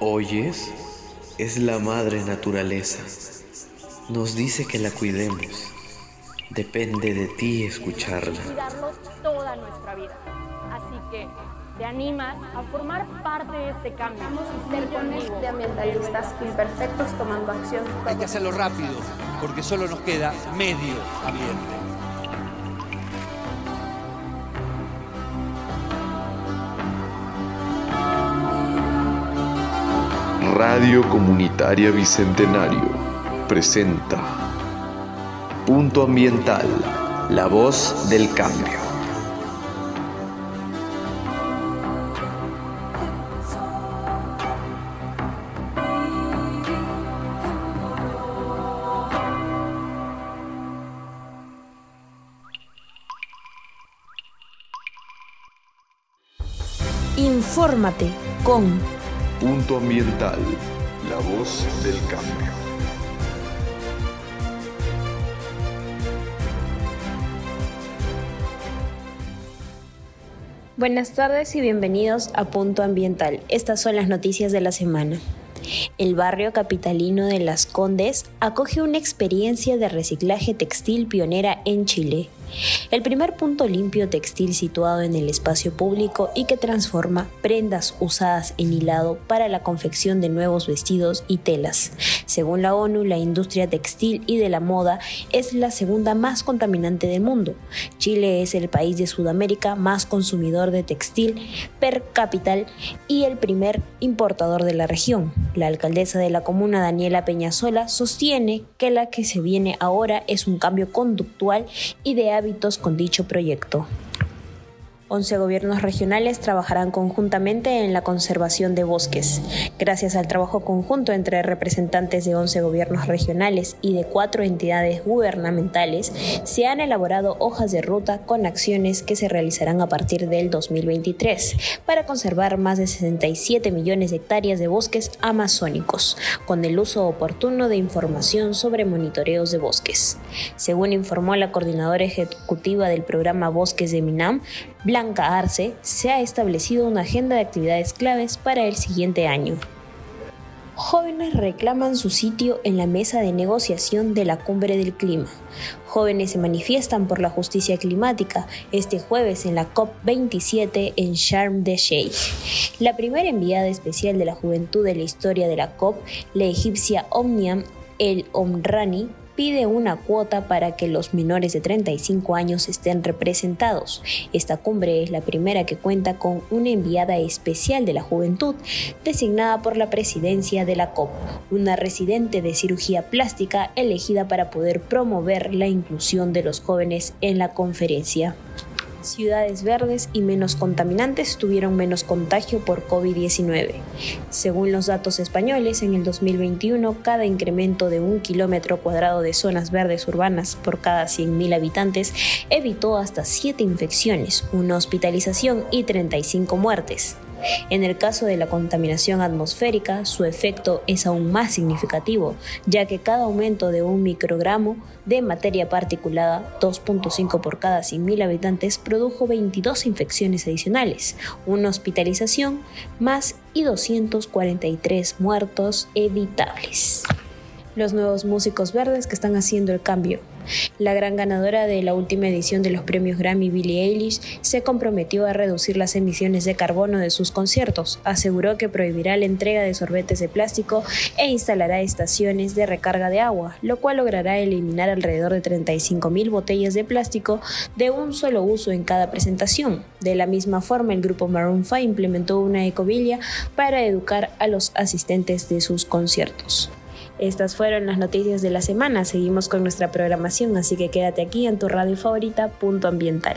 ¿Oyes? Es la madre naturaleza. Nos dice que la cuidemos. Depende de ti escucharla. Cuidarlo toda nuestra vida. Así que te animas a formar parte de este cambio. Conmigo. de ambientalistas imperfectos tomando acción. Hay que hacerlo rápido, porque solo nos queda medio ambiente. Radio Comunitaria Bicentenario presenta Punto Ambiental, la voz del cambio. Infórmate con Punto Ambiental, la voz del cambio. Buenas tardes y bienvenidos a Punto Ambiental. Estas son las noticias de la semana. El barrio capitalino de Las Condes acoge una experiencia de reciclaje textil pionera en Chile. El primer punto limpio textil situado en el espacio público y que transforma prendas usadas en hilado para la confección de nuevos vestidos y telas. Según la ONU, la industria textil y de la moda es la segunda más contaminante del mundo. Chile es el país de Sudamérica más consumidor de textil per cápita y el primer importador de la región. La alcaldesa de la comuna, Daniela Peñasola, sostiene que la que se viene ahora es un cambio conductual de hábitos con dicho proyecto. 11 gobiernos regionales trabajarán conjuntamente en la conservación de bosques. Gracias al trabajo conjunto entre representantes de 11 gobiernos regionales y de cuatro entidades gubernamentales, se han elaborado hojas de ruta con acciones que se realizarán a partir del 2023 para conservar más de 67 millones de hectáreas de bosques amazónicos, con el uso oportuno de información sobre monitoreos de bosques. Según informó la coordinadora ejecutiva del programa Bosques de Minam, Blanca Arce, se ha establecido una agenda de actividades claves para el siguiente año. Jóvenes reclaman su sitio en la mesa de negociación de la Cumbre del Clima. Jóvenes se manifiestan por la justicia climática este jueves en la COP27 en Sharm el Sheikh. La primera enviada especial de la juventud de la historia de la COP, la egipcia Omniam El Omrani, pide una cuota para que los menores de 35 años estén representados. Esta cumbre es la primera que cuenta con una enviada especial de la juventud, designada por la presidencia de la COP, una residente de cirugía plástica elegida para poder promover la inclusión de los jóvenes en la conferencia ciudades verdes y menos contaminantes tuvieron menos contagio por COVID-19. Según los datos españoles, en el 2021 cada incremento de un kilómetro cuadrado de zonas verdes urbanas por cada 100.000 habitantes evitó hasta 7 infecciones, una hospitalización y 35 muertes. En el caso de la contaminación atmosférica, su efecto es aún más significativo, ya que cada aumento de un microgramo de materia particulada, 2.5 por cada 100.000 habitantes, produjo 22 infecciones adicionales, una hospitalización más y 243 muertos evitables. Los nuevos músicos verdes que están haciendo el cambio. La gran ganadora de la última edición de los premios Grammy, Billie Eilish, se comprometió a reducir las emisiones de carbono de sus conciertos. Aseguró que prohibirá la entrega de sorbetes de plástico e instalará estaciones de recarga de agua, lo cual logrará eliminar alrededor de 35.000 botellas de plástico de un solo uso en cada presentación. De la misma forma, el grupo Maroon 5 implementó una ecovilla para educar a los asistentes de sus conciertos. Estas fueron las noticias de la semana. Seguimos con nuestra programación, así que quédate aquí en tu radio favorita, Punto Ambiental.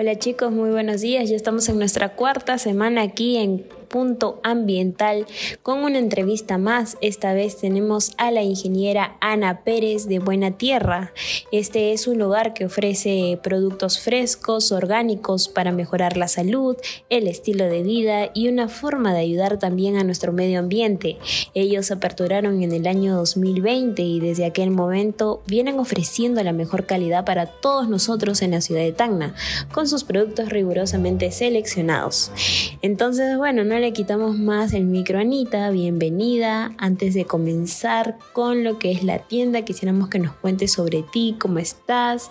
Hola chicos, muy buenos días. Ya estamos en nuestra cuarta semana aquí en Punto Ambiental con una entrevista más. Esta vez tenemos a la ingeniera Ana Pérez de Buena Tierra. Este es un lugar que ofrece productos frescos, orgánicos para mejorar la salud, el estilo de vida y una forma de ayudar también a nuestro medio ambiente. Ellos aperturaron en el año 2020 y desde aquel momento vienen ofreciendo la mejor calidad para todos nosotros en la ciudad de Tacna, con sus productos rigurosamente seleccionados. Entonces, bueno, no le quitamos más el micro Anita, bienvenida. Antes de comenzar con lo que es la tienda, quisiéramos que nos cuentes sobre ti, cómo estás.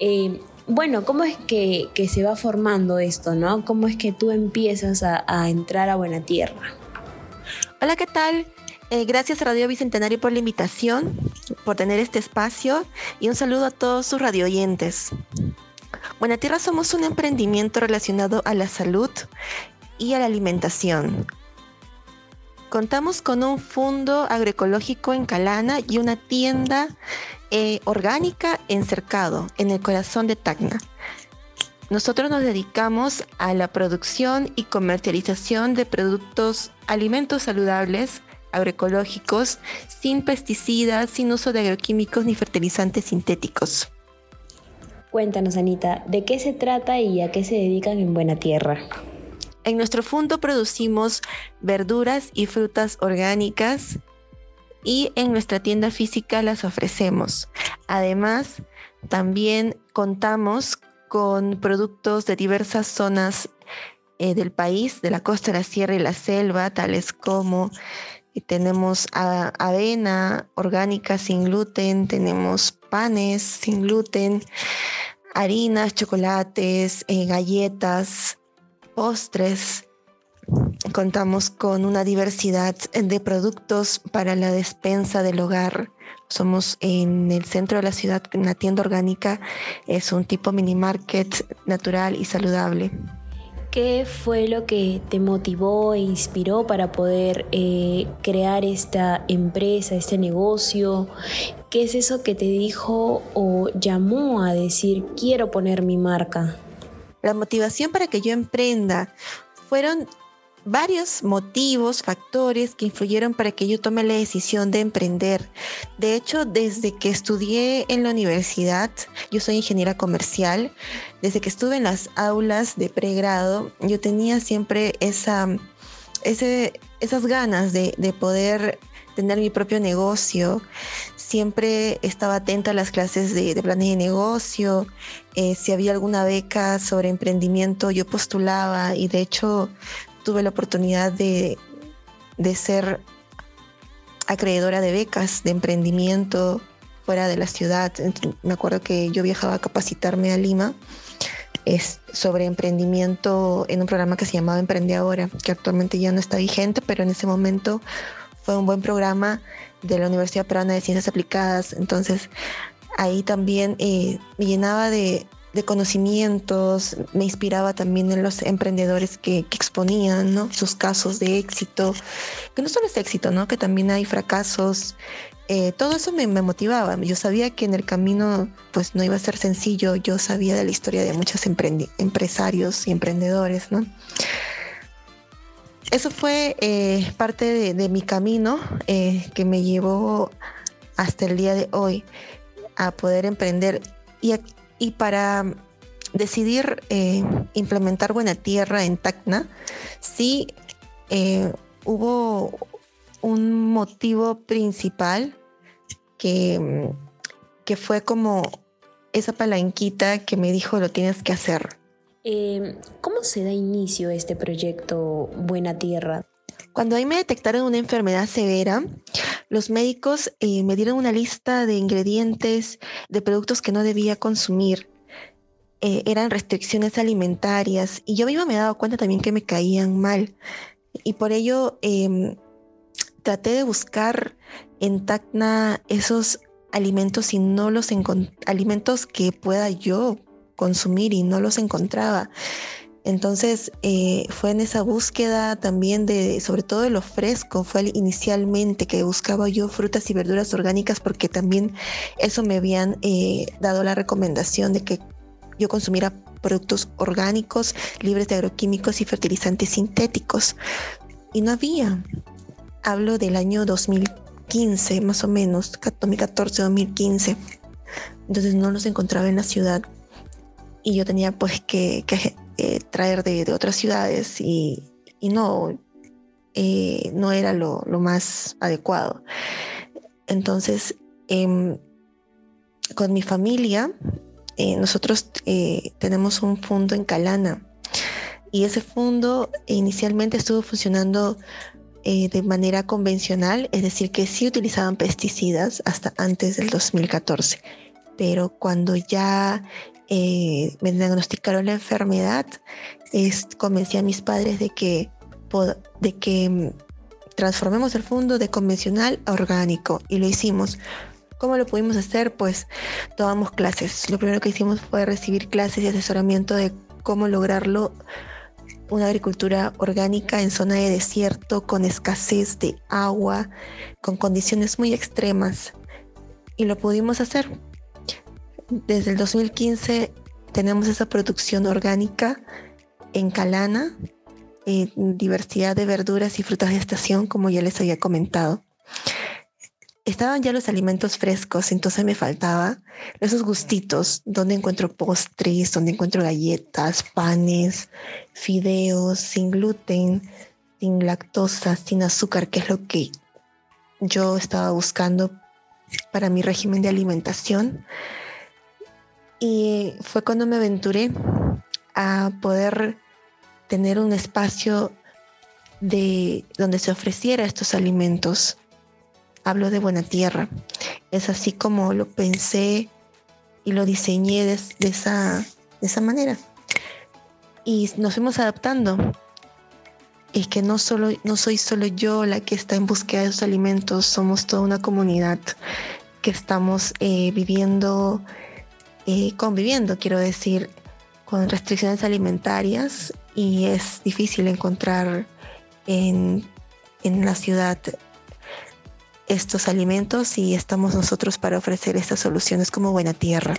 Eh, bueno, ¿cómo es que, se va formando esto, no? ¿Cómo es que tú empiezas a, entrar a Buena Tierra? Hola, ¿qué tal? Eh, gracias Radio Bicentenario por la invitación, por tener este espacio y un saludo a todos sus radio oyentes. Buena Tierra somos un emprendimiento relacionado a la salud y a la alimentación. Contamos con un fondo agroecológico en Calana y una tienda eh, orgánica en Cercado, en el corazón de Tacna. Nosotros nos dedicamos a la producción y comercialización de productos, alimentos saludables, agroecológicos, sin pesticidas, sin uso de agroquímicos ni fertilizantes sintéticos. Cuéntanos, Anita, ¿de qué se trata y a qué se dedican en Buena Tierra? En nuestro fondo producimos verduras y frutas orgánicas y en nuestra tienda física las ofrecemos. Además, también contamos con productos de diversas zonas eh, del país, de la costa, la sierra y la selva, tales como eh, tenemos avena orgánica sin gluten, tenemos panes sin gluten, harinas, chocolates, eh, galletas, postres. Contamos con una diversidad de productos para la despensa del hogar. Somos en el centro de la ciudad, una tienda orgánica, es un tipo mini market natural y saludable. ¿Qué fue lo que te motivó e inspiró para poder eh, crear esta empresa, este negocio? ¿Qué es eso que te dijo o llamó a decir quiero poner mi marca? La motivación para que yo emprenda fueron varios motivos, factores que influyeron para que yo tome la decisión de emprender. De hecho, desde que estudié en la universidad, yo soy ingeniera comercial, desde que estuve en las aulas de pregrado, yo tenía siempre esa, esas ganas de, poder tener mi propio negocio. Siempre estaba atenta a las clases de, de planes de negocio. Eh, si había alguna beca sobre emprendimiento, yo postulaba y de hecho tuve la oportunidad de, ser acreedora de becas de emprendimiento fuera de la ciudad. Me acuerdo que yo viajaba a capacitarme a Lima es sobre emprendimiento en un programa que se llamaba Emprende Ahora, que actualmente ya no está vigente, pero en ese momento fue un buen programa de la Universidad Peruana de Ciencias Aplicadas. Entonces ahí también eh, me llenaba de, conocimientos, me inspiraba también en los emprendedores que, exponían ¿no? sus casos de éxito, que no solo es éxito, ¿no? que también hay fracasos. Eh, todo eso me, motivaba. Yo sabía que en el camino pues no iba a ser sencillo. Yo sabía de la historia de muchos empresarios y emprendedores. ¿no? Eso fue eh, parte de, mi camino eh, que me llevó hasta el día de hoy a poder emprender. Y para decidir eh, implementar Buena Tierra en Tacna, sí hubo un motivo principal que, que, fue como esa palanquita que me dijo lo tienes que hacer. Em, ¿Cómo se da inicio este proyecto Buena Tierra? Cuando ahí me detectaron una enfermedad severa, los médicos eh, me dieron una lista de ingredientes, de productos que no debía consumir. Eh, eran restricciones alimentarias y yo misma me he dado cuenta también que me caían mal. Y por ello em, traté de buscar en Tacna esos alimentos y no los alimentos que pueda yo consumir y no los encontraba. Entonces eh, fue en esa búsqueda también de, sobre todo de lo fresco, fue inicialmente que buscaba yo frutas y verduras orgánicas porque también eso me habían eh, dado la recomendación de que yo consumiera productos orgánicos, libres de agroquímicos y fertilizantes sintéticos. Y no había. Hablo del año 2015, más o menos, 2014-2015. Entonces no los encontraba en la ciudad. Y yo tenía pues que, eh, traer de, otras ciudades y, no, eh, no era lo, más adecuado. Entonces, em, con mi familia, eh, nosotros tenemos un fondo en Calana y ese fondo inicialmente estuvo funcionando de manera convencional, es decir, que sí utilizaban pesticidas hasta antes del 2014, pero cuando ya eh, me diagnosticaron la enfermedad, es, convencí a mis padres de que, de que mm, transformemos el fondo de convencional a orgánico y lo hicimos. ¿Cómo lo pudimos hacer? Pues tomamos clases. Lo primero que hicimos fue recibir clases y asesoramiento de cómo lograrlo una agricultura orgánica en zona de desierto, con escasez de agua, con condiciones muy extremas. Y lo pudimos hacer desde el 2015 tenemos esa producción orgánica en Calana, diversidad de verduras y frutas de estación, como ya les había comentado. Estaban ya los alimentos frescos, entonces me faltaba esos gustitos, donde encuentro postres, donde encuentro galletas, panes, fideos, sin gluten, sin lactosa, sin azúcar, que es lo que yo estaba buscando para mi régimen de alimentación. Y fue cuando me aventuré a poder tener un espacio de donde se ofreciera estos alimentos. Hablo de buena tierra. Es así como lo pensé y lo diseñé de, esa, de esa manera. Y nos fuimos adaptando. Y que no, solo, no soy solo yo la que está en búsqueda de esos alimentos, somos toda una comunidad que estamos eh, viviendo conviviendo, quiero decir, con restricciones alimentarias y es difícil encontrar en, en la ciudad estos alimentos y estamos nosotros para ofrecer estas soluciones como buena tierra.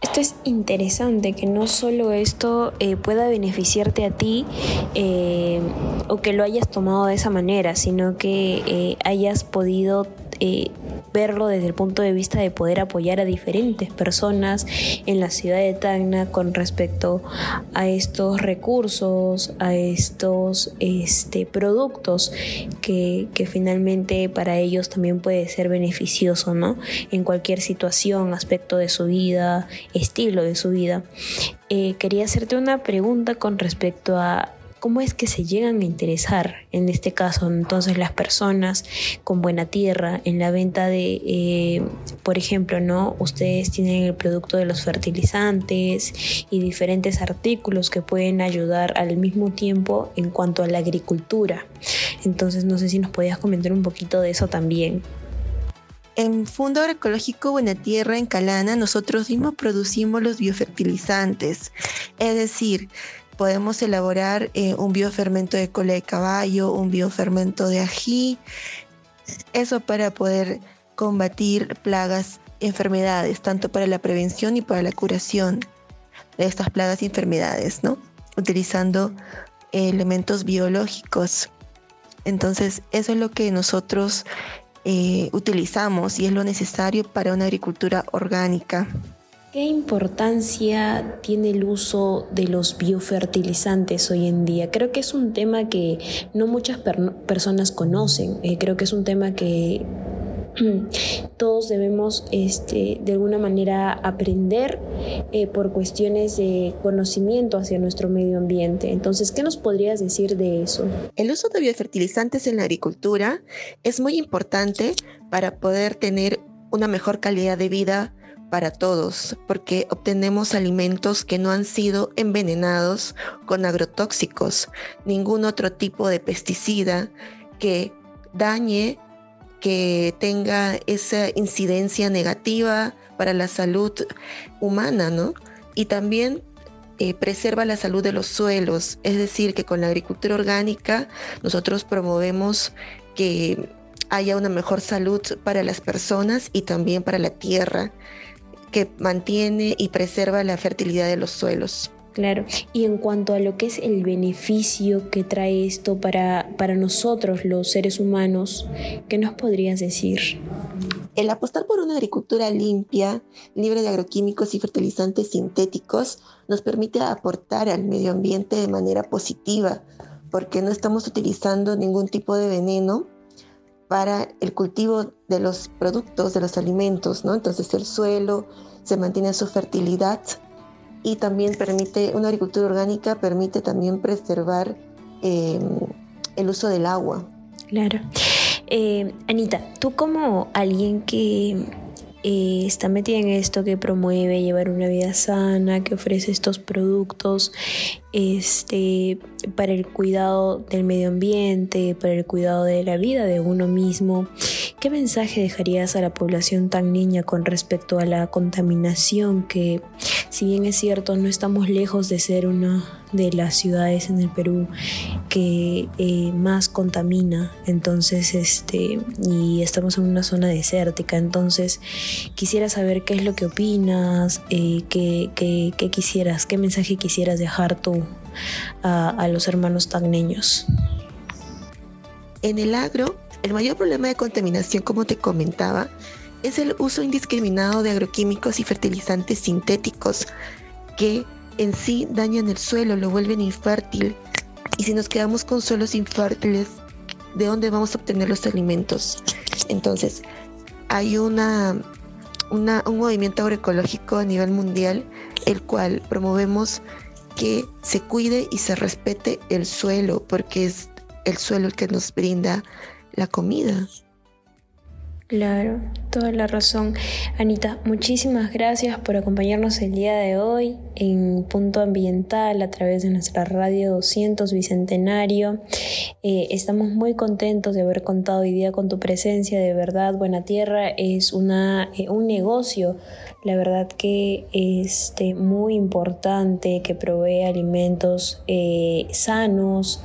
Esto es interesante, que no solo esto eh, pueda beneficiarte a ti eh, o que lo hayas tomado de esa manera, sino que eh, hayas podido verlo desde el punto de vista de poder apoyar a diferentes personas en la ciudad de Tacna con respecto a estos recursos, a estos este, productos que, finalmente para ellos también puede ser beneficioso, ¿no? En cualquier situación, aspecto de su vida, estilo de su vida. Eh, quería hacerte una pregunta con respecto a cómo es que se llegan a interesar, en este caso, entonces las personas con buena tierra en la venta de, eh, por ejemplo, ¿no? Ustedes tienen el producto de los fertilizantes y diferentes artículos que pueden ayudar al mismo tiempo en cuanto a la agricultura. Entonces, no sé si nos podías comentar un poquito de eso también. En Fundo Agroecológico Buena Tierra en Calana, nosotros mismos producimos los biofertilizantes, es decir, podemos elaborar eh, un biofermento de cola de caballo, un biofermento de ají, eso para poder combatir plagas, enfermedades, tanto para la prevención y para la curación de estas plagas y enfermedades, ¿no? Utilizando elementos biológicos. Entonces, eso es lo que nosotros eh, utilizamos y es lo necesario para una agricultura orgánica. ¿Qué importancia tiene el uso de los biofertilizantes hoy en día? Creo que es un tema que no muchas personas conocen. Eh, creo que es un tema que todos debemos este, de alguna manera aprender eh, por cuestiones de conocimiento hacia nuestro medio ambiente. Entonces, ¿qué nos podrías decir de eso? El uso de biofertilizantes en la agricultura es muy importante para poder tener una mejor calidad de vida para todos, porque obtenemos alimentos que no han sido envenenados con agrotóxicos, ningún otro tipo de pesticida que dañe, que tenga esa incidencia negativa para la salud humana, ¿no? Y también eh, preserva la salud de los suelos, es decir, que con la agricultura orgánica nosotros promovemos que haya una mejor salud para las personas y también para la tierra que mantiene y preserva la fertilidad de los suelos. Claro, y en cuanto a lo que es el beneficio que trae esto para, para nosotros los seres humanos, ¿qué nos podrías decir? El apostar por una agricultura limpia, libre de agroquímicos y fertilizantes sintéticos, nos permite aportar al medio ambiente de manera positiva, porque no estamos utilizando ningún tipo de veneno para el cultivo de los productos, de los alimentos, ¿no? Entonces el suelo se mantiene en su fertilidad y también permite, una agricultura orgánica permite también preservar em, el uso del agua. Claro. Eh, Anita, tú como alguien que eh, está metida en esto, que promueve llevar una vida sana, que ofrece estos productos este, para el cuidado del medio ambiente, para el cuidado de la vida de uno mismo. ¿Qué mensaje dejarías a la población tan niña con respecto a la contaminación que, si bien es cierto, no estamos lejos de ser una de las ciudades en el Perú que eh, más contamina entonces este y estamos en una zona desértica entonces quisiera saber qué es lo que opinas eh, qué, quisieras qué mensaje quisieras dejar tú a, los hermanos tagneños? En el agro, el mayor problema de contaminación, como te comentaba, es el uso indiscriminado de agroquímicos y fertilizantes sintéticos que en sí dañan el suelo, lo vuelven infértil. Y si nos quedamos con suelos infértiles, ¿de dónde vamos a obtener los alimentos? Entonces, hay una, un movimiento agroecológico a nivel mundial, el cual promovemos que se cuide y se respete el suelo, porque es el suelo el que nos brinda la comida. Claro, toda la razón. Anita, muchísimas gracias por acompañarnos el día de hoy en Punto Ambiental a través de nuestra radio 200 Bicentenario. Eh, estamos muy contentos de haber contado hoy día con tu presencia. De verdad, Buena Tierra es una, eh, un negocio, la verdad que este, muy importante, que provee alimentos eh, sanos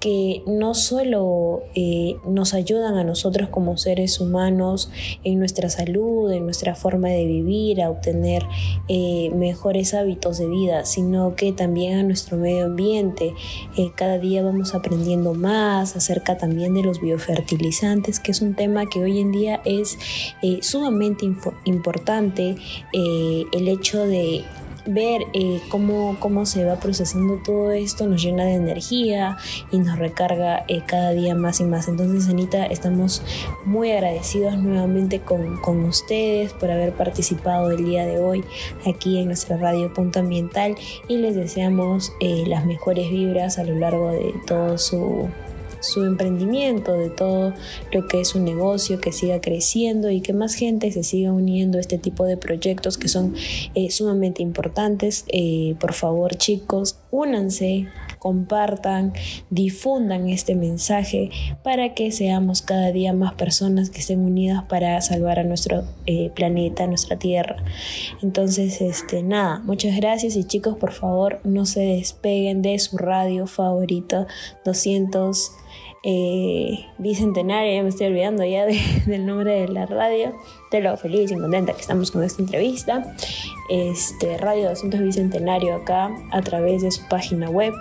que no solo eh, nos ayudan a nosotros como seres humanos en nuestra salud, en nuestra forma de vivir, a obtener eh, mejores hábitos de vida, sino que también a nuestro medio ambiente. Eh, cada día vamos aprendiendo más acerca también de los biofertilizantes, que es un tema que hoy en día es sumamente importante. el hecho de ver eh, cómo, cómo se va procesando todo esto nos llena de energía y nos recarga eh, cada día más y más. Entonces, Anita, estamos muy agradecidos nuevamente con, con ustedes por haber participado el día de hoy aquí en nuestra radio Punto Ambiental y les deseamos eh, las mejores vibras a lo largo de todo su su emprendimiento, de todo lo que es un negocio, que siga creciendo y que más gente se siga uniendo a este tipo de proyectos que son eh, sumamente importantes. Eh, por favor, chicos, únanse compartan, difundan este mensaje para que seamos cada día más personas que estén unidas para salvar a nuestro eh, planeta, nuestra tierra. Entonces, este, nada, muchas gracias y chicos, por favor, no se despeguen de su radio favorito 200 eh, bicentenaria, ya me estoy olvidando ya del nombre de la radio, de lo feliz y contenta que estamos con esta entrevista. Este, Radio 200 Bicentenario acá a través de su página web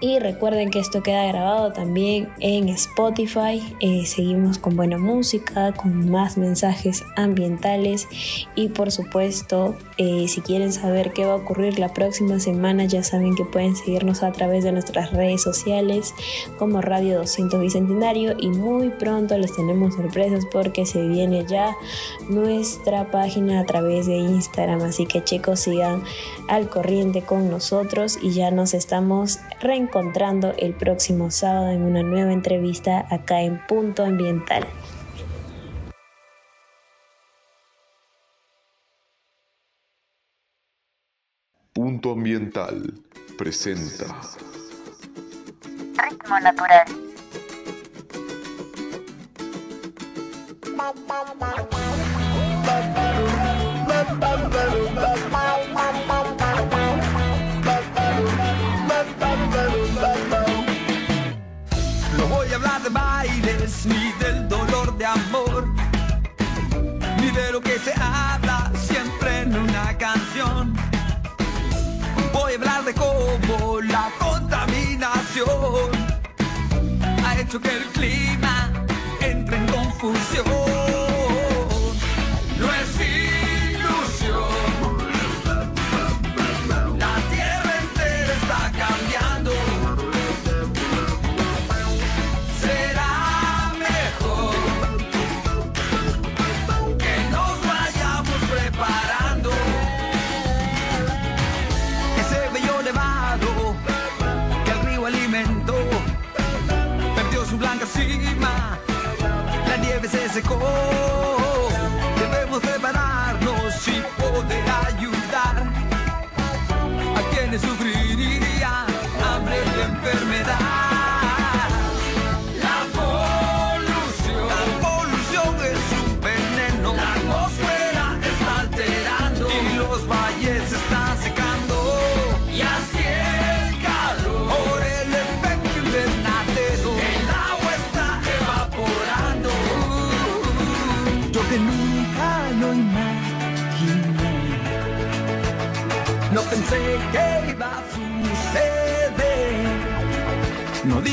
y recuerden que esto queda grabado también en Spotify. Eh, seguimos con buena música, con más mensajes ambientales y por supuesto, eh, si quieren saber qué va a ocurrir la próxima semana, ya saben que pueden seguirnos a través de nuestras redes sociales como Radio 200 Bicentenario y muy pronto les tenemos sorpresas porque se viene ya nuestra página a través de Instagram. Así que chicos, sigan al corriente con nosotros y ya nos estamos reencontrando encontrando el próximo sábado en una nueva entrevista acá en Punto Ambiental. Punto Ambiental presenta Ritmo Natural. Ni del dolor de amor, ni de lo que se habla clásico.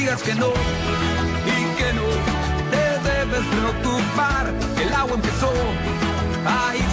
digas que no y que no te debes preocupar. El agua empezó a ir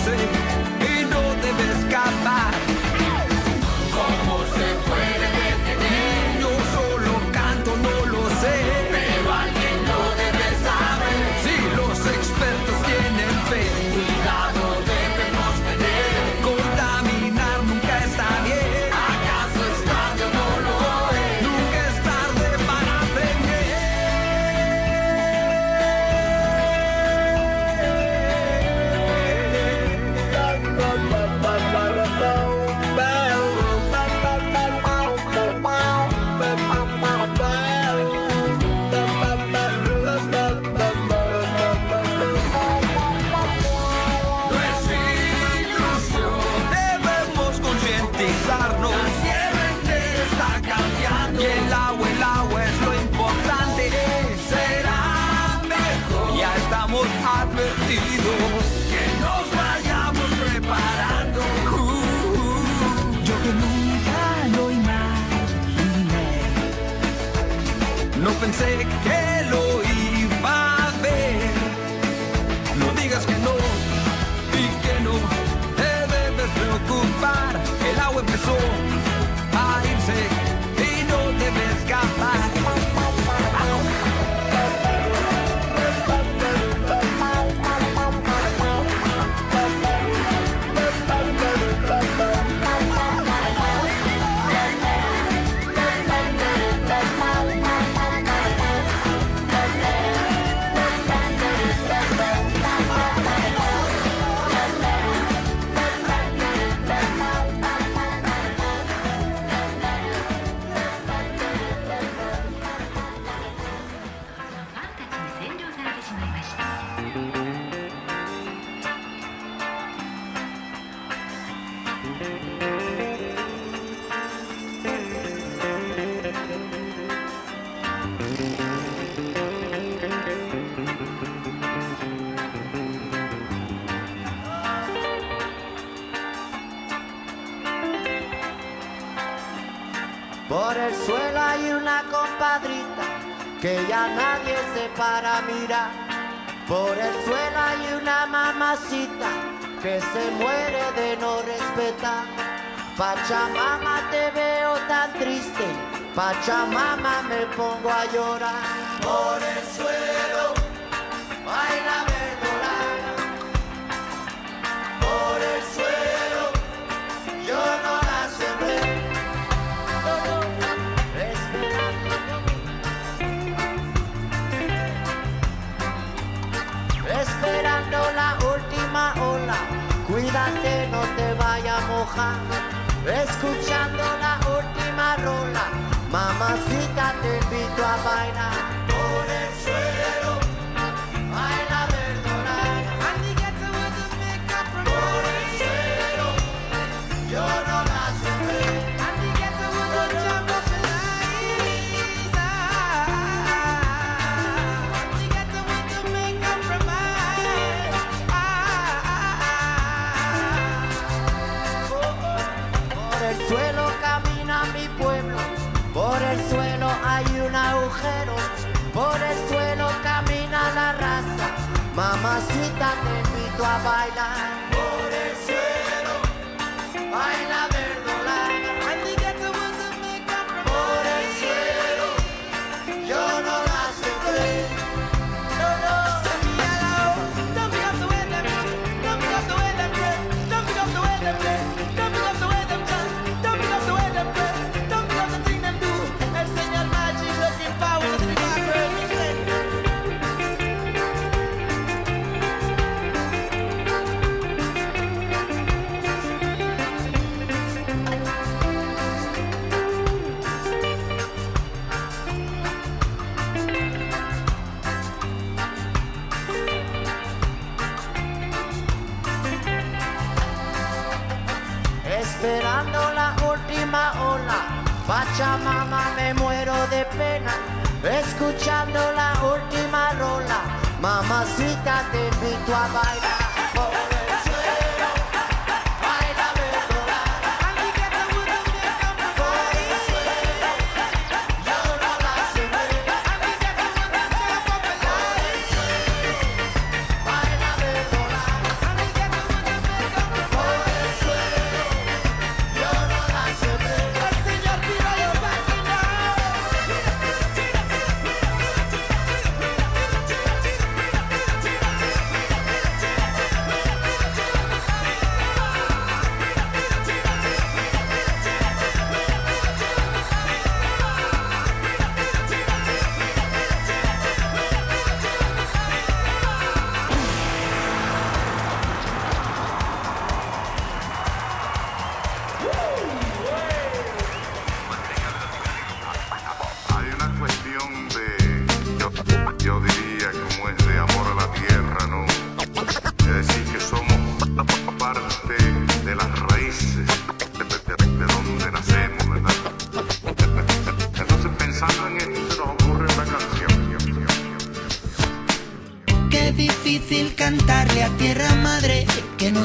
para mirar. Por el suelo hay una mamacita que se muere de no respetar. Pachamama te veo tan triste, Pachamama me pongo a llorar. Por el suelo. Invito Pachamama me muero de pena. Escuchando la última rola, mamacita te invito a bailar.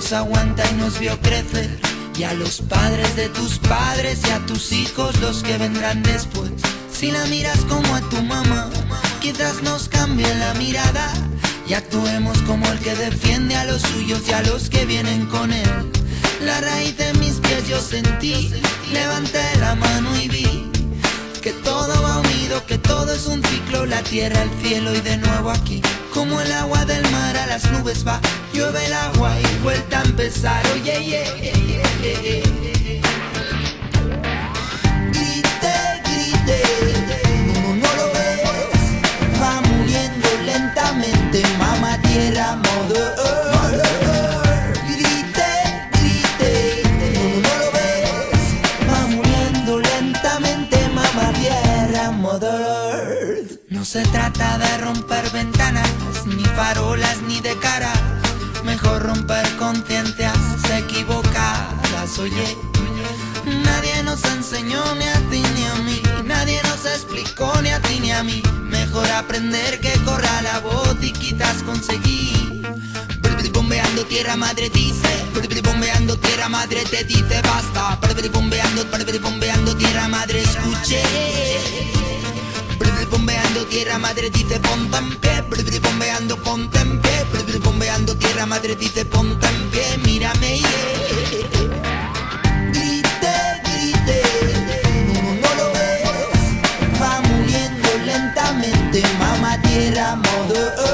Nos aguanta y nos vio crecer. Y a los padres de tus padres y a tus hijos los que vendrán después. Si la miras como a tu mamá, quizás nos cambie la mirada y actuemos como el que defiende a los suyos y a los que vienen con él. La raíz de mis pies yo sentí, levanté la mano y vi que todo va unido, que todo es un ciclo, la tierra, el cielo y de nuevo aquí. Como el agua del mar a las nubes va, llueve el agua y vuelta a empezar. Oye, yeah, yeah, yeah. Grite, grite, no, no lo ves, va muriendo lentamente, mamá tierra, earth. Grite, grite, no, no lo ves, va muriendo lentamente, mamá tierra, mother. No se trata de romper ventanas, ni farolas, ni de cara. Mejor romper conciencias equivocadas, oye. Nadie nos enseñó ni a ti ni a mí, nadie nos explicó ni a ti ni a mí. Mejor aprender que corra la voz y quizás conseguir. Bombeando tierra madre dice, bombeando tierra madre te dice basta. Bombeando, bombeando tierra madre escuché. Bombeando tierra madre dice ponte en pie, bri, bombeando ponte en pie, bri, bombeando tierra madre dice ponte en pie, mírame yeah. Grite, grite, no, no, lo ves, va muriendo lentamente, mamá tierra, mother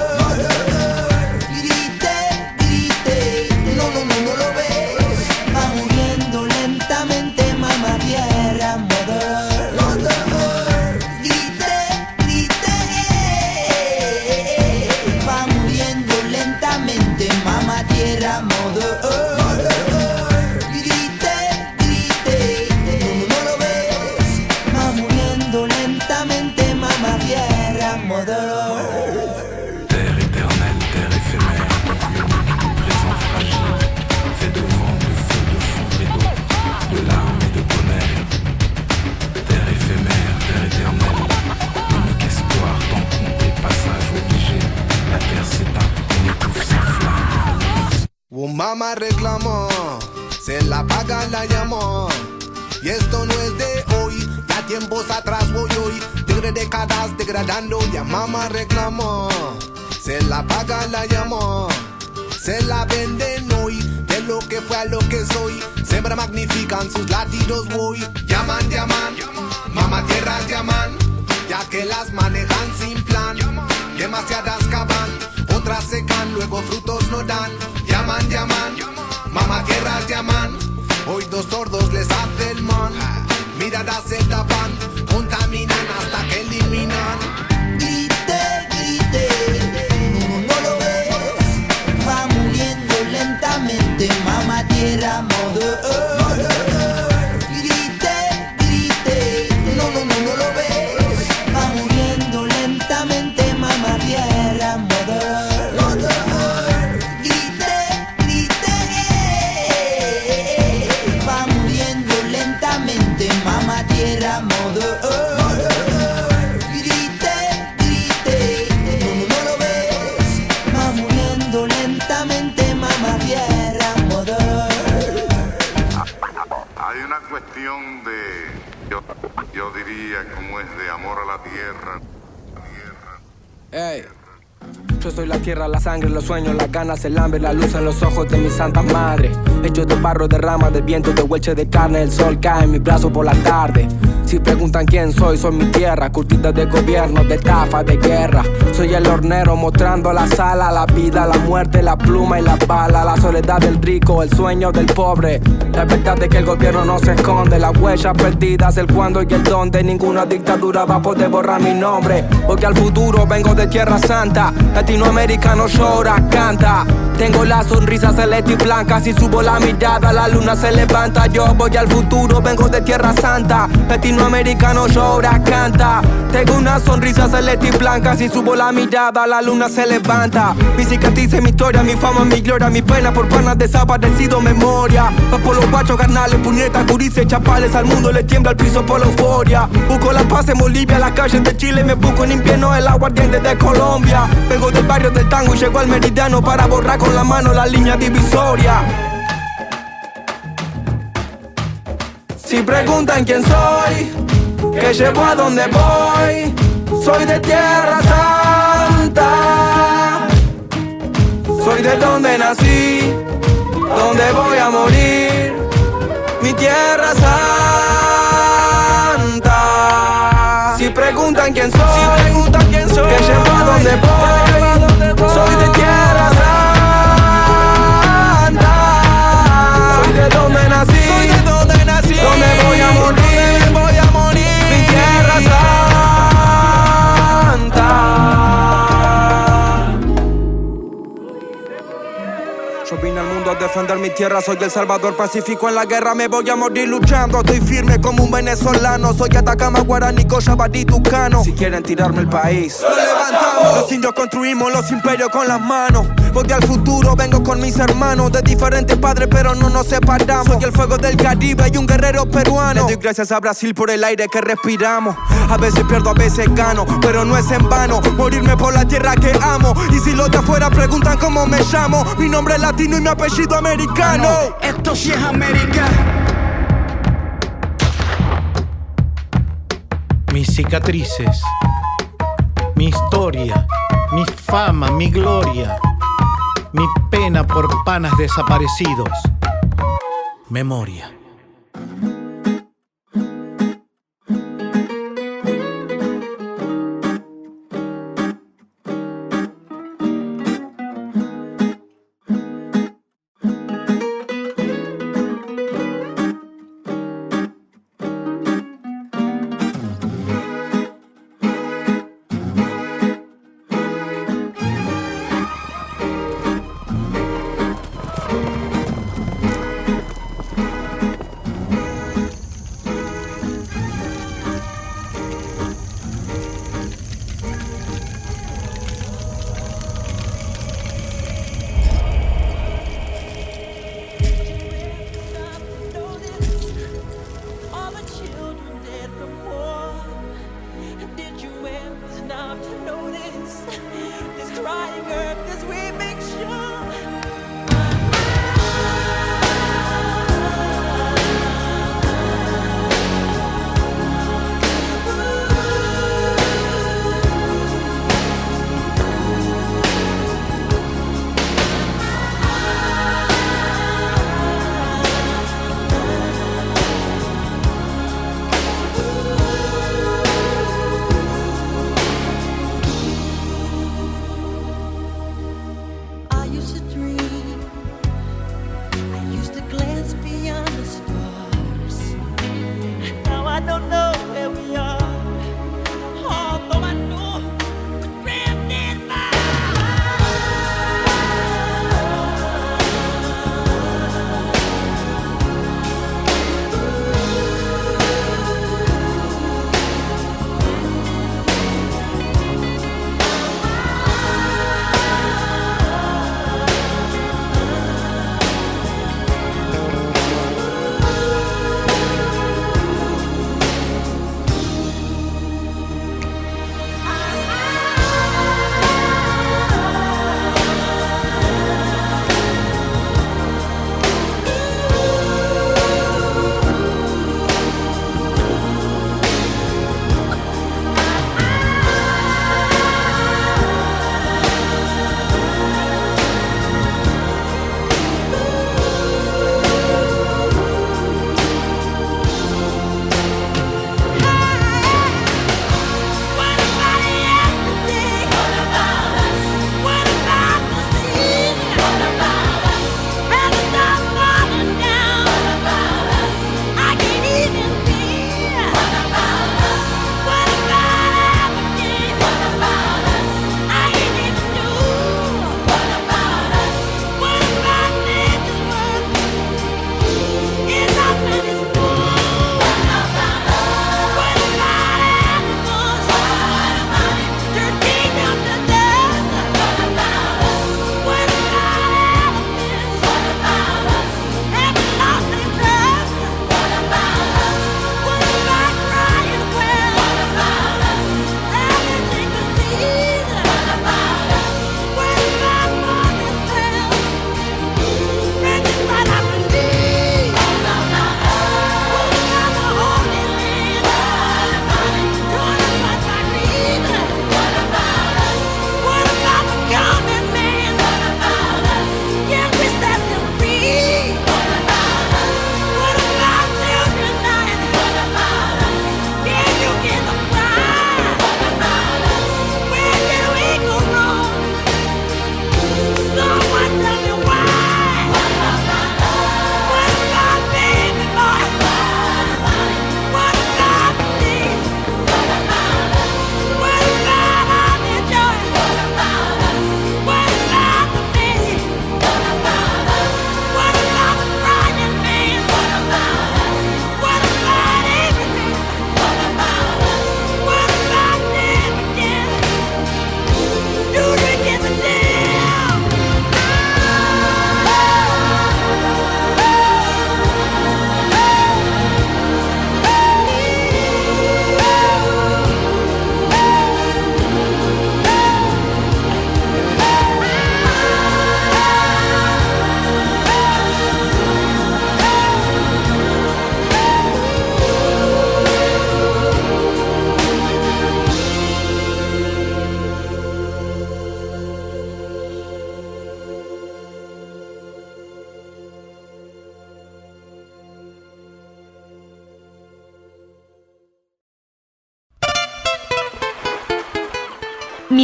Un mamá reclamó, se la paga la llamó. Y esto no es de hoy, ya tiempos atrás voy hoy. Tigre décadas degradando, ya mamá reclamó. Se la paga la llamó, se la venden hoy. De lo que fue a lo que soy, siempre magnifican sus latidos voy. Llaman, llaman, mamá tierras llaman, ya que las manejan sin plan. Demasiadas cavan, otras secan, luego frutos no dan. Llaman, llaman, mamá tierras llaman. Hoy dos sordos les hace el man. Miradas se tapan, contaminan hasta que eliminan. Grite, grite, no, no lo ves. Va muriendo lentamente, mamá tierra, yo, diría, como es de amor a la tierra. Ey. Yo soy la tierra, la sangre, los sueños, las ganas, el hambre, la luz en los ojos de mi santa madre. Hechos de barro, de ramas, de viento, de hueche de carne, el sol cae en mi brazo por la tarde. Si preguntan quién soy, soy mi tierra, curtida de gobierno, de estafa, de guerra. Soy el hornero mostrando la sala, la vida, la muerte, la pluma y la bala, la soledad del rico, el sueño del pobre. La verdad de que el gobierno no se esconde, las huellas perdidas, el cuándo y el dónde. Ninguna dictadura va a poder borrar mi nombre, porque al futuro vengo de Tierra Santa. Latinoamericano llora, canta. Tengo la sonrisa celeste y blanca. Si subo la mirada, la luna se levanta. Yo voy al futuro, vengo de Tierra Santa. Latinoamericano llora, canta. Tengo una sonrisa celeste y blanca. Si subo la mirada, la luna se levanta. Mi cicatriz, mi historia, mi fama, mi gloria, mi pena por panas desaparecido, memoria. Va por los guachos, carnales, puñetas, curices, chapales. Al mundo le tiembla el piso por la euforia. Busco la paz en Bolivia, las calles de Chile. Me busco en invierno el aguardiente de Colombia. Vengo del barrio del tango y llego al meridiano para borrar con la mano la línea divisoria. Si preguntan quién soy, que llevo a donde voy, soy de Tierra Santa. Soy de donde nací, donde voy a morir, mi Tierra Santa. Si preguntan quién soy, si preguntan quién soy, que llevo a donde voy, defender mi tierra, soy el salvador pacífico en la guerra, me voy a morir luchando, estoy firme como un venezolano, soy Atacama, Guaraní, Cochabamba, Tucano. Si quieren tirarme el país, lo levantamos. Los indios construimos los imperios con las manos, voy al futuro, vengo con mis hermanos, de diferentes padres pero no nos separamos. Soy el fuego del Caribe y un guerrero peruano. Le doy gracias a Brasil por el aire que respiramos. A veces pierdo, a veces gano, pero no es en vano morirme por la tierra que amo. Y si los de afuera preguntan cómo me llamo, mi nombre es latino y mi apellido americano. Esto sí es América. Mis cicatrices, mi historia, mi fama, mi gloria, mi pena por panas desaparecidos. Memoria.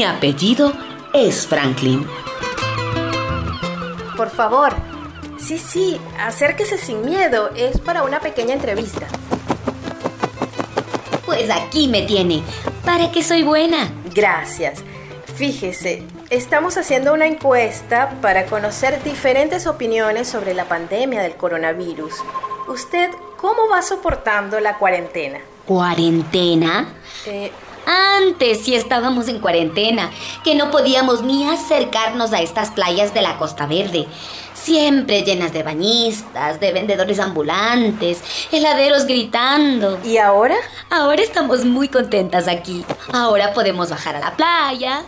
Apellido es Franklin. Por favor. Sí, sí, acérquese sin miedo. Es para una pequeña entrevista. Pues aquí me tiene. ¿Para qué soy buena? Gracias. Fíjese, estamos haciendo una encuesta para conocer diferentes opiniones sobre la pandemia del coronavirus. ¿Usted cómo va soportando la cuarentena? ¿Cuarentena? Eh, Antes sí estábamos en cuarentena, que no podíamos ni acercarnos a estas playas de la Costa Verde. Siempre llenas de bañistas, de vendedores ambulantes, heladeros gritando. ¿Y ahora? Ahora estamos muy contentas aquí. Ahora podemos bajar a la playa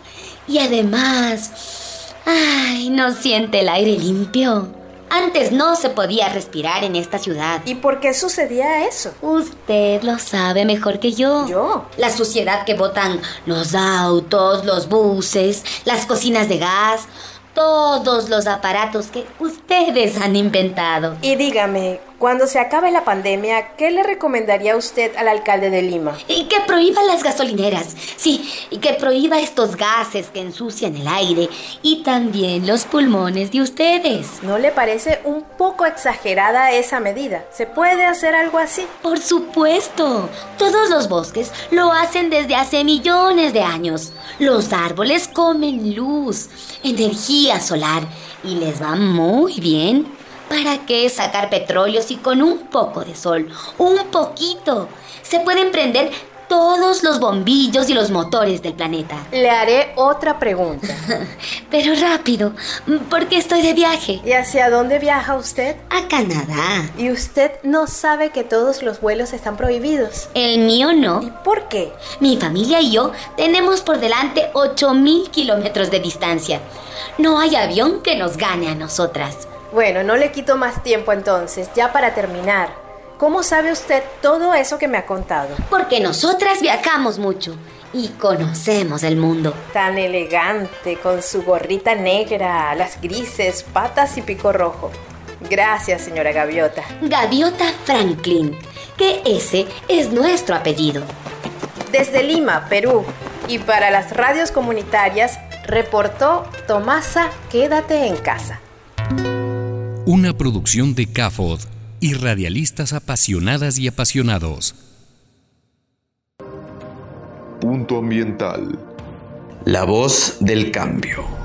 y además, ay, no siente el aire limpio. Antes no se podía respirar en esta ciudad. ¿Y por qué sucedía eso? Usted lo sabe mejor que yo. ¿Yo? La suciedad que botan los autos, los buses, las cocinas de gas, todos los aparatos que ustedes han inventado. Y dígame, cuando se acabe la pandemia, ¿qué le recomendaría usted al alcalde de Lima? Y que prohíba las gasolineras, sí, y que prohíba estos gases que ensucian el aire y también los pulmones de ustedes. ¿No le parece un poco exagerada esa medida? ¿Se puede hacer algo así? Por supuesto, todos los bosques lo hacen desde hace millones de años. Los árboles comen luz, energía solar y les va muy bien. ¿Para qué sacar petróleo si con un poco de sol, un poquito, se pueden prender todos los bombillos y los motores del planeta? Le haré otra pregunta. Pero rápido, porque estoy de viaje. ¿Y hacia dónde viaja usted? A Canadá. ¿Y usted no sabe que todos los vuelos están prohibidos? El mío no. ¿Y por qué? Mi familia y yo tenemos por delante 8.000 kilómetros de distancia. No hay avión que nos gane a nosotras. Bueno, no le quito más tiempo entonces, ya para terminar. ¿Cómo sabe usted todo eso que me ha contado? Porque nosotras viajamos mucho y conocemos el mundo. Tan elegante, con su gorrita negra, las grises, patas y pico rojo. Gracias, señora Gaviota. Gaviota Franklin, que ese es nuestro apellido. Desde Lima, Perú, y para las radios comunitarias, reportó Tomasa Quédate en casa. Una producción de CAFOD y radialistas apasionadas y apasionados. Punto ambiental. La voz del cambio.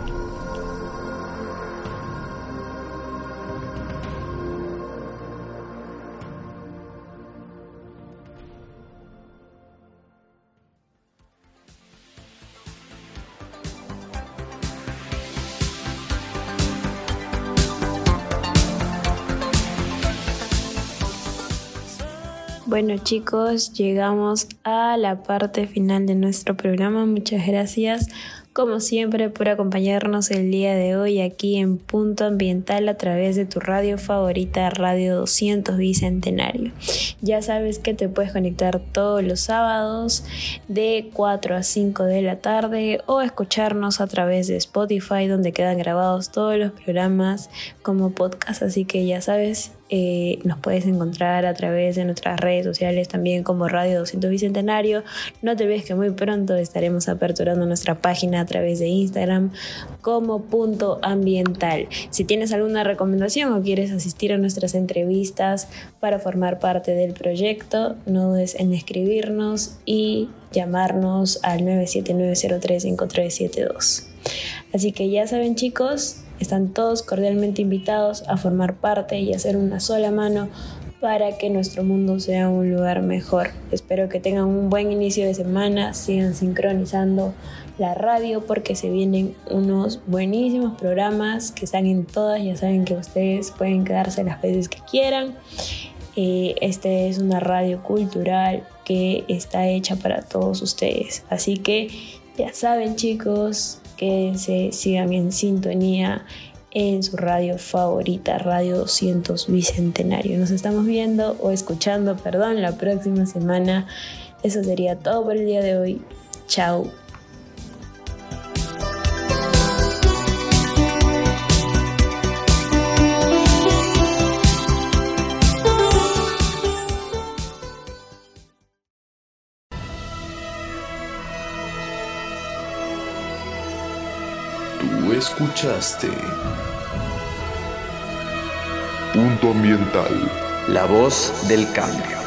Bueno chicos, llegamos a la parte final de nuestro programa. Muchas gracias como siempre por acompañarnos el día de hoy aquí en Punto Ambiental a través de tu radio favorita Radio 200 Bicentenario. Ya sabes que te puedes conectar todos los sábados de 4 a 5 de la tarde o escucharnos a través de Spotify donde quedan grabados todos los programas como podcast, así que ya sabes, eh, nos puedes encontrar a través de nuestras redes sociales también como Radio 200 Bicentenario. No te olvides que muy pronto estaremos aperturando nuestra página a través de Instagram como punto ambiental. Si tienes alguna recomendación o quieres asistir a nuestras entrevistas para formar parte del proyecto, no dudes en escribirnos y llamarnos al 979035372. Así que ya saben chicos, están todos cordialmente invitados a formar parte y hacer una sola mano para que nuestro mundo sea un lugar mejor. Espero que tengan un buen inicio de semana, sigan sincronizando la radio porque se vienen unos buenísimos programas que están en todas, ya saben que ustedes pueden quedarse las veces que quieran. Eh, este es una radio cultural que está hecha para todos ustedes. Así que ya saben chicos, quédense, sigan en sintonía en su radio favorita, Radio 200 Bicentenario. Nos estamos viendo o escuchando, perdón, la próxima semana. Eso sería todo por el día de hoy. Chao. Escuchaste Punto Ambiental. La voz del cambio.